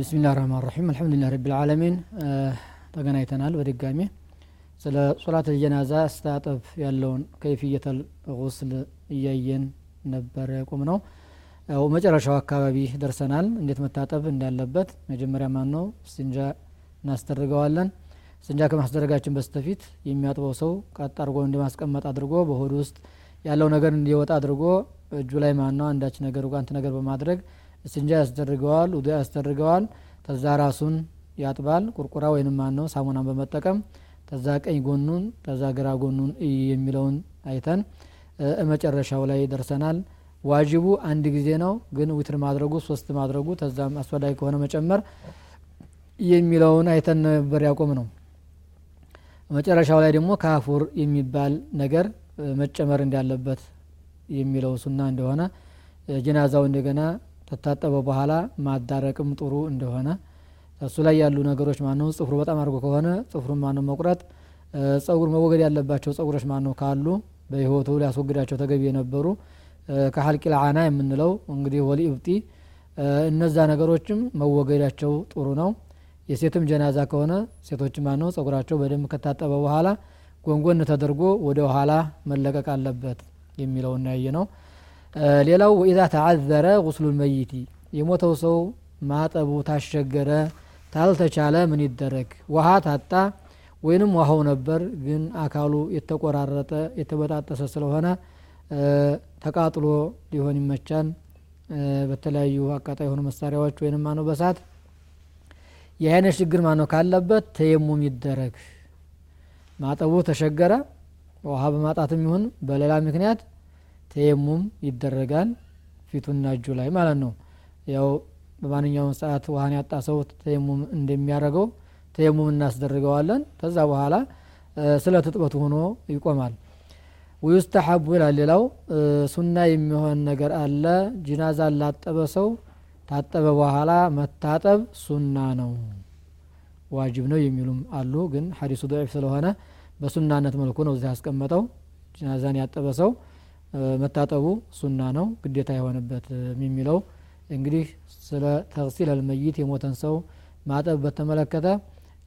ቢስሚላህ ረህማን ረሒም አልሐምዱሊላህ ረቢል ዓለሚን ተገናኝተናል በድጋሚ ስለ ሶላት ልጀናዛ አስተጣጠብ ያለውን ከይፍየተል ጉስል እያየን ነበር ያቆም ነው ያው መጨረሻው አካባቢ ደርሰናል። እንዴት መታጠብ እንዳለበት መጀመሪያ ማን ነው ስንጃ እናስደርገዋለን። ስንጃ ከማስደረጋችን በስተፊት የሚያጥበው ሰው ቀጥ አድርጎ እንደማስቀመጥ አድርጎ በሆድ ውስጥ ያለው ነገር እንዲወጣ አድርጎ እጁ ላይ ማነው? አንዳች ነገር ጓንት ነገር በማድረግ እስንጃ ያስደርገዋል ውዱ ያስደርገዋል። ተዛ ራሱን ያጥባል። ቁርቁራ ወይንም ማን ነው ሳሙናን በመጠቀም ተዛ ቀኝ ጎኑን ተዛ ግራ ጎኑን የሚለውን አይተን መጨረሻው ላይ ደርሰናል ዋጅቡ አንድ ጊዜ ነው ግን ዊትር ማድረጉ ሶስት ማድረጉ ተዛም አስፈላጊ ከሆነ መጨመር የሚለውን አይተን ነበር ያቆም ነው መጨረሻው ላይ ደግሞ ካፉር የሚባል ነገር መጨመር እንዳለበት የሚለው ሱና እንደሆነ ጀናዛው እንደገና ተታጠበ በኋላ ማዳረቅም ጥሩ እንደሆነ እሱ ላይ ያሉ ነገሮች ማነው? ጽፍሩ በጣም አድርጎ ከሆነ ጽፍሩን ማነው መቁረጥ ጸጉር መወገድ ያለባቸው ጸጉሮች ማነው? ካሉ በህይወቱ ሊያስወግዳቸው ተገቢ የነበሩ ከሀልቂ ለዓና የምንለው እንግዲህ ወሊ እብጢ እነዛ ነገሮችም መወገዳቸው ጥሩ ነው። የሴትም ጀናዛ ከሆነ ሴቶች ማነው ጸጉራቸው በደንብ ከታጠበ በኋላ ጎንጎን ተደርጎ ወደ ኋላ መለቀቅ አለበት የሚለውን ያየ ነው ሌላው ወኢዛ ተዓዘረ ጉስሉ ልመይቲ። የሞተው ሰው ማጠቡ ታሸገረ ታልተቻለ ምን ይደረግ? ውሃ ታጣ ወይንም ውሃው ነበር ግን አካሉ የተቆራረጠ የተበጣጠሰ ስለሆነ ተቃጥሎ ሊሆን ይመቻል። በተለያዩ አቃጣይ የሆኑ መሳሪያዎች ወይንም ማነው በሳት ይህ አይነት ችግር ማነው ካለበት ተየሙም ይደረግ ማጠቡ ተሸገረ ውሃ በማጣትም ይሁን በሌላ ምክንያት ተየሙም ይደረጋል ፊቱና እጁ ላይ ማለት ነው። ያው በማንኛውም ሰዓት ውሃን ያጣ ሰው ተየሙም እንደሚያደርገው ተየሙም እናስደርገዋለን። ከዛ በኋላ ስለ ትጥበቱ ሆኖ ይቆማል ወዩስተሐቡ ይላል ሌላው ሱና የሚሆን ነገር አለ። ጅናዛ ላጠበ ሰው ታጠበ በኋላ መታጠብ ሱና ነው። ዋጅብ ነው የሚሉም አሉ። ግን ሀዲሱ ضዒፍ ስለሆነ በሱናነት መልኩ ነው እዚህ ያስቀመጠው። ጅናዛን ያጠበ ሰው መታጠቡ ሱና ነው ግዴታ የሆነበትም የሚለው እንግዲህ ስለ ተግሲል አልመይት የሞተን ሰው ማጠብ በተመለከተ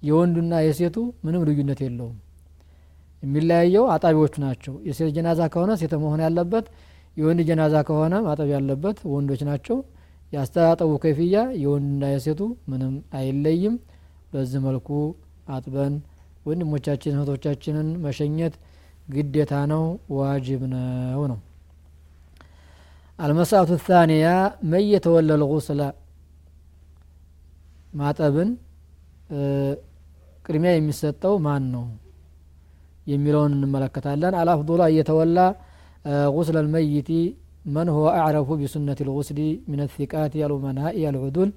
የወንዱና የሴቱ ምንም ልዩነት የለውም የሚለያየው አጣቢዎቹ ናቸው። የሴት ጀናዛ ከሆነ ሴት መሆን ያለበት የወንድ ጀናዛ ከሆነ ማጠብ ያለበት ወንዶች ናቸው። ያስተጣጠቡ ከይፍያ የወንድና የሴቱ ምንም አይለይም። በዚህ መልኩ አጥበን ወንድሞቻችን እህቶቻችንን መሸኘት ግዴታ ነው ዋጅብ ነው ነው። አልመሳቱ ታኒያ መን የተወለል ማጠብን ቅድሚያ የሚሰጠው ማን ነው የሚለውን እንመለከታለን። አልአፍضሉ እየተወላ ጉስለ ልመይቲ መን ሁወ አዕረፉ ቢሱነት ልጉስሊ ምን ثቃት አልኡመናኢ አልዑዱል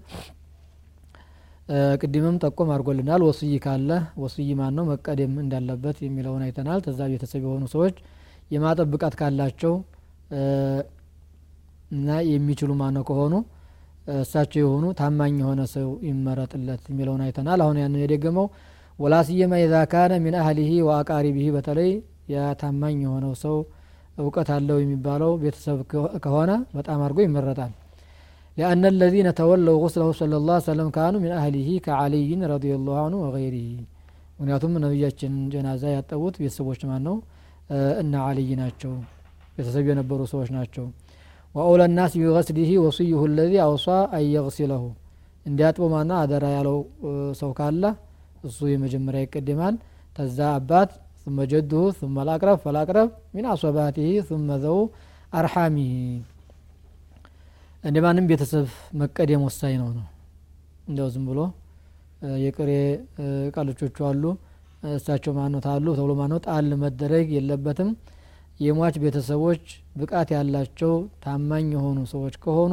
ቅድምም ጠቆም አድርጎልናል። ወስይ ካለ ወስይ ማን ነው መቀደም እንዳለበት የሚለውን አይተናል። ተዛ ቤተሰብ የሆኑ ሰዎች የማጠብ ብቃት ካላቸው እና የሚችሉ ማነው ከሆኑ እሳቸው የሆኑ ታማኝ የሆነ ሰው ይመረጥለት የሚለውን አይተናል። አሁን ያንን የደገመው ወላስየማ ኢዛ ካነ ሚን አህሊሂ ወአቃሪቢሂ በተለይ የታማኝ የሆነው ሰው እውቀት አለው የሚባለው ቤተሰብ ከሆነ በጣም አድርጎ ይመረጣል لأن الذين تولوا غسله صلى الله عليه وسلم كانوا من أهله كعلي رضي الله عنه وغيره ምክንያቱም ነቢያችን ጀናዛ ያጠቡት ቤተሰቦች ማን ነው እነ አልይ ናቸው ቤተሰብ የነበሩ ሰዎች ናቸው ወአውለ ናስ ቢገስሊህ ወስዩሁ ለዚ አውሷ አየግሲለሁ እንዲያጥበው ማና አደራ ያለው ሰው ካለ እሱ የመጀመሪያ ይቀድማል ተዛ አባት ثم جده ثم الأقرب فالأقرب من أصباته ثم ذو أرحامه እንደ ማንም ቤተሰብ መቀደም ወሳኝ ነው ነው እንደው ዝም ብሎ የቅሬ ቃሎቾቹ አሉ እሳቸው ማነው ታሉ ተብሎ ማነው ጣል መደረግ የለበትም የሟች ቤተሰቦች ብቃት ያላቸው ታማኝ የሆኑ ሰዎች ከሆኑ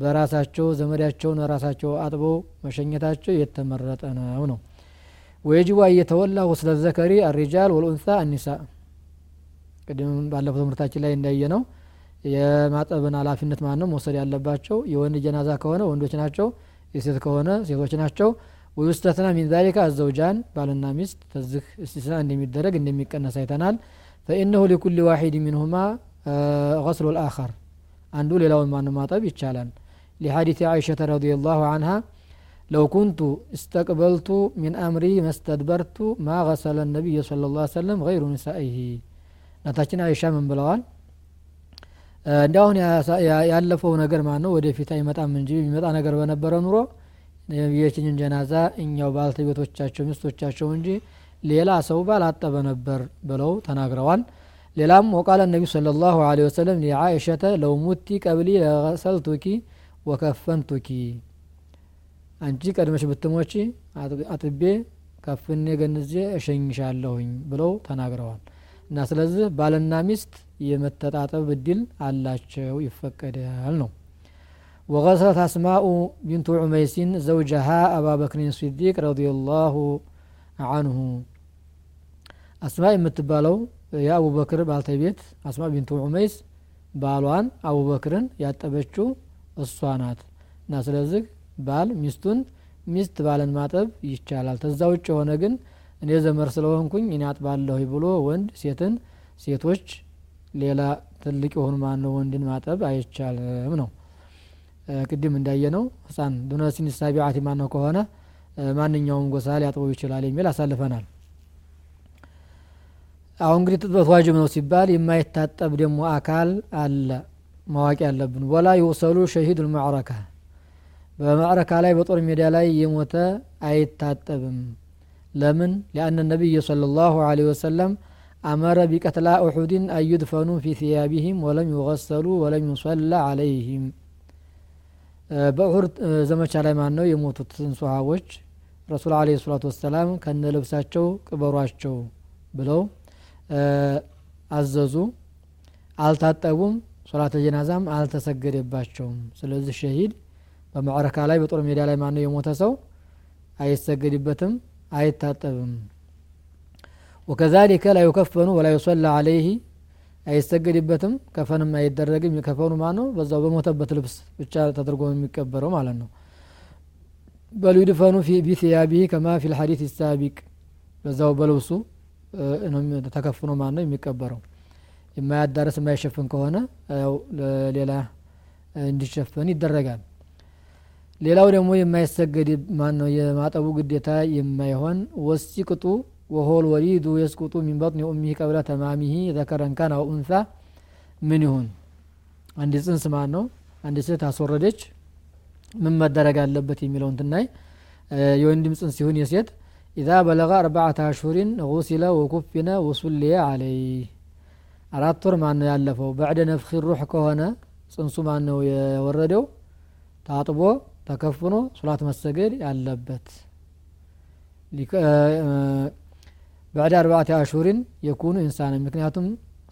በራሳቸው ዘመዳቸውን ራሳቸው አጥበው መሸኘታቸው የተመረጠ ነው ነው ወየጅቡ እየተወላ ውስለ ዘከሪ አሪጃል ወልኡንሳ አኒሳ ቅድም ባለፈው ትምህርታችን ላይ እንዳየ ነው የማጠብን ኃላፊነት ማን ነው መውሰድ ያለባቸው የወንድ ጀናዛ ከሆነ ወንዶች ናቸው የሴት ከሆነ ሴቶች ናቸው። ወዩስተትና ሚን ዛሊካ አዘውጃን ባልና ሚስት ተዝህ እስቲስና እንደሚደረግ እንደሚቀነስ አይተናል። ፈኢነሁ ሊኩል ዋሒድ ሚንሁማ ገስሉ ልአኸር አንዱ ሌላውን ማን ማጠብ ይቻላል። ሊሐዲث አይሸተ ረዲ ላሁ አንሃ ለው ኩንቱ እስተቅበልቱ ሚን አምሪ መስተድበርቱ ማ ገሰለ ነቢይ صለ ላ ሰለም ገይሩ ኒሳኢህ እናታችን አይሻ ምን ብለዋል እንዲያሁን ያለፈው ነገር ማን ነው ወደፊት አይመጣም እንጂ የሚመጣ ነገር በነበረ ኑሮ ነቢያችንን ጀናዛ እኛው ባልተቤቶቻቸው ሚስቶቻቸው እንጂ ሌላ ሰው ባላጠበ ነበር ብለው ተናግረዋል። ሌላም ወቃለ ነቢዩ صለ ላሁ ለ ወሰለም ሊዓይሸተ ለው ሙቲ ቀብሊ ለሰልቱኪ ወከፈንቱኪ አንቺ ቀድመሽ ብትሞች አጥቤ ከፍኔ ገንዜ እሸኝሻለሁኝ ብለው ተናግረዋል። እና ስለዚህ ባልና ሚስት የመተጣጠብ እድል አላቸው፣ ይፈቀዳል ነው። ወገሰለት አስማኡ ቢንቱ ዑመይሲን ዘውጀሃ አባበክሪን ሲዲቅ ረዲየላሁ አንሁ። አስማ የምትባለው የአቡበክር ባልተቤት አስማ ቢንቱ ዑመይስ ባሏን አቡበክርን ያጠበችው እሷ ናት እና ስለዚህ ባል ሚስቱን ሚስት ባልን ማጠብ ይቻላል። ተዛ ውጭ የሆነ ግን እኔ ዘመር ስለሆንኩኝ እኔ አጥባለሁ ብሎ ወንድ ሴትን ሴቶች ሌላ ትልቅ የሆኑ ማነው ወንድን ማጠብ አይቻልም ነው። ቅድም እንዳየ ነው ህፃን ዱነሲን ሳቢዓቲ ማነው ከሆነ ማንኛውም ጎሳ ሊያጥበው ይችላል የሚል አሳልፈናል። አሁን እንግዲህ ጥጥበት ዋጅብ ነው ሲባል የማይታጠብ ደግሞ አካል አለ። ማዋቂ ያለብን ወላ ይውሰሉ ሸሂድ ልማዕረካ በማዕረካ ላይ በጦር ሜዳ ላይ የሞተ አይታጠብም። ለምን? ሊአነ ነቢይ صለ ላሁ ለ ወሰለም አመረ ቢቀትላ ኡሑድን አዩድፈኑ ፊ ثያቢህም ወለም ይغሰሉ ወለም ይصላ አለይህም በኡሑድ ዘመቻ ላይ ማን ነው የሞቱትን ሶሃቦች ረሱል አለ ሰላቱ ወሰላም ከነ ልብሳቸው ቅበሯቸው ብለው አዘዙ። አልታጠቡም። ሶላተ ጀናዛም አልተሰገደባቸውም። ስለዚህ ሸሂድ በማዕረካ ላይ በጦር ሜዳ ላይ ማነው የሞተ ሰው? አይሰገድበትም አይታጠብም። ወከዛሊከ ላ ዩከፈኑ ወላ ዩሰላ አለይህ አይሰገድበትም ከፈንም አይደረግም። የከፈኑ ማ ነው በዛው በሞተበት ልብስ ብቻ ተደርጎ የሚቀበረው ማለት ነው። بل يدفن بثيابه كما في الحديث السابق በዛው በልብሱ ተከፍኖ ማን ነው የሚቀበረው? የማያዳረስ የማይሸፍን ከሆነ ያው ሌላ እንዲሸፈን ይደረጋል ሌላው ደግሞ የማይሰገድ ማን ነው የማጠቡ ግዴታ የማይሆን والسقط وهو الولد يسقط من بطن أمه قبل تمامه ذكرا كان أو أنثى ምን ይሁን? አንድ ጽንስ ማን ነው አንድ ሴት አስወረደች ምን መደረግ አለበት የሚለውን ትናይ። የወንድም ጽንስ ሲሆን የሴት ኢዛ በለጋ አርባዓተ አሽሁሪን ጉሲለ ወኩፊነ ወሱልየ አለይህ አራት ወር ማን ነው ያለፈው? በዕደ ነፍኺ ሩሕ ከሆነ ጽንሱ ማን ነው የወረደው? ታጥቦ ተከፍኖ ሶላት መሰገድ ያለበት በዕደ አርባዓተ አሽሁሪን የኩኑ ኢንሳን ምክንያቱም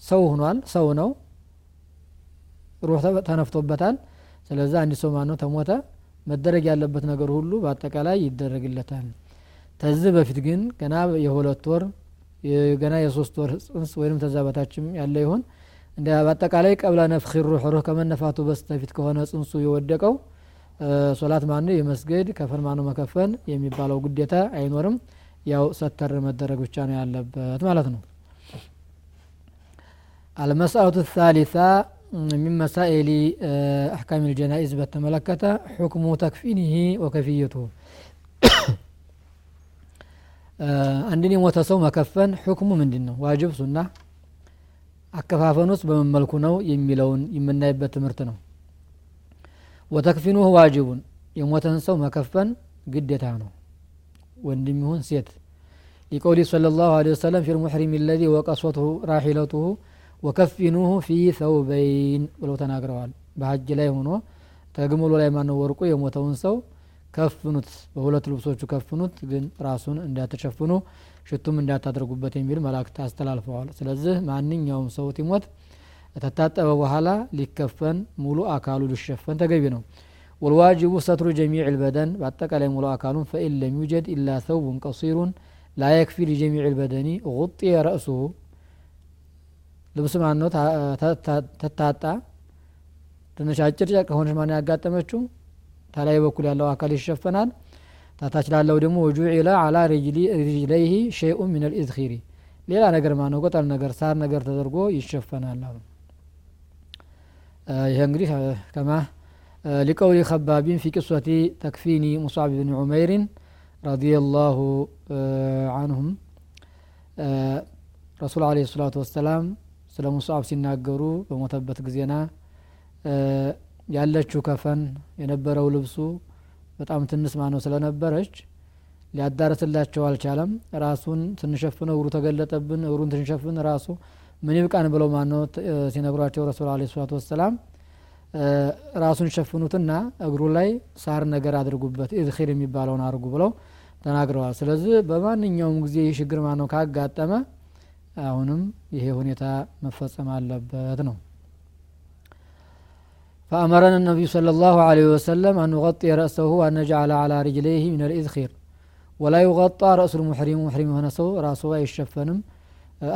ሰው ሁኗል ሰው ነው። ሩህ ተነፍቶበታል። ስለዚ አንድ ሰው ማን ነው ተሞተ። መደረግ ያለበት ነገር ሁሉ በአጠቃላይ ይደረግለታል። ተዚህ በፊት ግን ገና የሁለት ወር ገና የሶስት ወር ጽንስ ወይም ተዛ በታችም ያለ ይሁን። እንደ በአጠቃላይ ቀብለ ነፍኺ ሩህ ሩህ ከመነፋቱ በስተፊት ከሆነ ጽንሱ የወደቀው ሶላት ማን የመስገድ ከፈን ማነው መከፈን የሚባለው ግዴታ አይኖርም። ያው ሰተር መደረግ ብቻ ነው ያለበት ማለት ነው። አልመስአቱ ሳሊሳ ሚን መሳኤሊ አሕካም ልጀናኢዝ በተመለከተ ሑክሙ ተክፊኒሂ ወከፊየቱሁ አንድን የሞተ ሰው መከፈን ሑክሙ ምንድን ነው? ዋጅብ፣ ሱና፣ አከፋፈን በመመልኩ ነው የሚለውን የምናይበት ትምህርት ነው። ወተክፊኑህ ዋጅቡን የሞተን ሰው መከፈን ግዴታ ነው። ወንድም ይሁን ሴት። ሊቀውሊ صለ ላሁ ለ ወሰለም ፊ ልሙሕሪም ለዚ ወቀሶትሁ ራሒለቱሁ ወከፊኑሁ ፊ ሰውበይን ብለው ተናግረዋል። በሀጅ ላይ ሆኖ ተግምሎ ላይ ማነው ወርቁ የሞተውን ሰው ከፍኑት በሁለት ልብሶቹ ከፍኑት ግን ራሱን እንዳትሸፍኑ ሽቱም እንዳታደርጉበት የሚል መላእክት አስተላልፈዋል። ስለዚህ ማንኛውም ሰው ቲሞት ተታጠበ በኋላ ሊከፈን ሙሉ አካሉ ሊሸፈን ተገቢ ነው። والواجب ستر جميع البدن በአጠቃላይ ሙሉ አካሉን فإن لم يوجد إلا ثوب قصير لا يكفي لجميع البدن غطي رأسه ልብስ ማን ነው ተታጣ። ትንሽ አጭር ጨርቅ ከሆነች ማን ያጋጠመችው? ታላይ በኩል ያለው አካል ይሸፈናል። ታታች ላለው ደግሞ وجعل على رجليه شيء من الإذخر ሌላ ነገር ማነው? ቅጠል ነገር ሳር ነገር ተደርጎ ይሸፈናል አሉ ይህ እንግዲህ ከማ ሊቀውሊ ከባቢን ፊ ቅሶቲ ተክፊኒ ሙስዓብ ብን ዑመይርን ረዲየላሁ አንሁም ረሱል አለ ሰላቱ ወሰላም ስለ ሙስዓብ ሲናገሩ በሞተበት ጊዜና ያለችው ከፈን የነበረው ልብሱ በጣም ትንስ ማነው ስለነበረች ሊያዳርስላቸው አልቻለም ራሱን ስንሸፍነው እግሩ ተገለጠብን እግሩን ስንሸፍን ራሱ ምን ይብቃን ብለው ማነው ሲነግሯቸው ረሱል አለ ሰላቱ ወሰላም ራሱን ሸፍኑትና እግሩ ላይ ሳር ነገር አድርጉበት ኢዝኺር የሚባለውን አድርጉ ብለው ተናግረዋል ስለዚህ በማንኛውም ጊዜ ይህ ችግር ማነው ካጋጠመ አሁንም ይሄ ሁኔታ መፈጸም አለበት ነው فأمرنا النبي صلى الله عليه وسلم أن نغطي رأسه وأن نجعل على رجليه من الإذخير ولا يغطى رأس المحرم محرم هنا سو رأسه يشفنم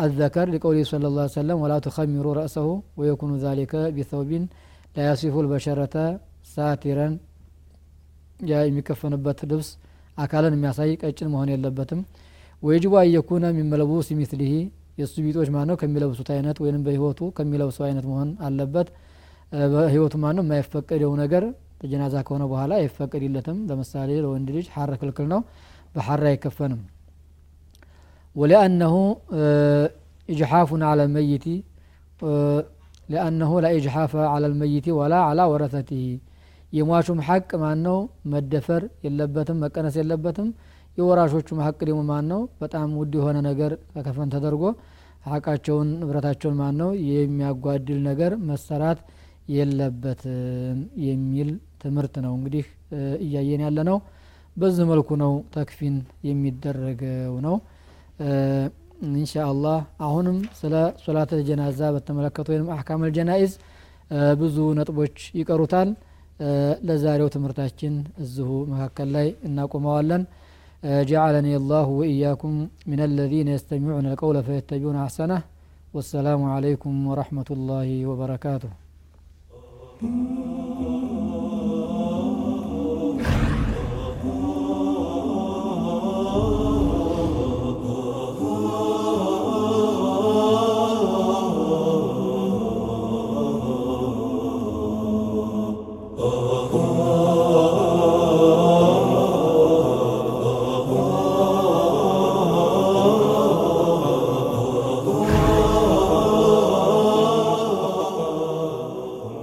الذكر لقوله صلى الله عليه وسلم ولا تخمروا رأسه ويكون ذلك بثوب لا يصف البشرة ساترا يا የሚከፈንበት ልብስ አካልን የሚያሳይ ቀጭን መሆን የለበትም ወይጅቡ አየኩነ የሚመለቡስ ሚስሊሂ የእሱ ቢጦች ማነው ከሚለብሱት አይነት ወይም በህይወቱ ከሚለብሱ አይነት መሆን አለበት በህይወቱ ማነው የማይፈቀደው ነገር ጀናዛ ከሆነ በኋላ አይፈቀድለትም ለምሳሌ ለወንድ ልጅ ሐር ክልክል ነው በሐር አይከፈንም ወሊአነሁ ኢጅሓፉን አለ መይቲ ሊአነሁ ላ ኢጅሓፈ አለ ልመይቲ ወላ አላ ወረተቲህ የሟቹም ሐቅ ማን ነው መደፈር የለበትም መቀነስ የለበትም። የወራሾቹም ሐቅ ደግሞ ማን ነው በጣም ውድ የሆነ ነገር ከከፈን ተደርጎ ሐቃቸውን ንብረታቸውን ማን ነው የሚያጓድል ነገር መሰራት የለበትም የሚል ትምህርት ነው እንግዲህ እያየን ያለ ነው በዚህ መልኩ ነው ተክፊን የሚደረገው ነው እንሻ አላህ አሁንም ስለ ሶላት ጀናዛ በተመለከቱ ወይም አሕካም ጀናኢዝ ብዙ ነጥቦች ይቀሩታል ለዛሬው ትምህርታችን እዚሁ መካከል ላይ እናቆመዋለን جعلني الله وإياكم من الذين يستمعون القول فيتبعون أحسنه والسلام عليكم ورحمة الله وبركاته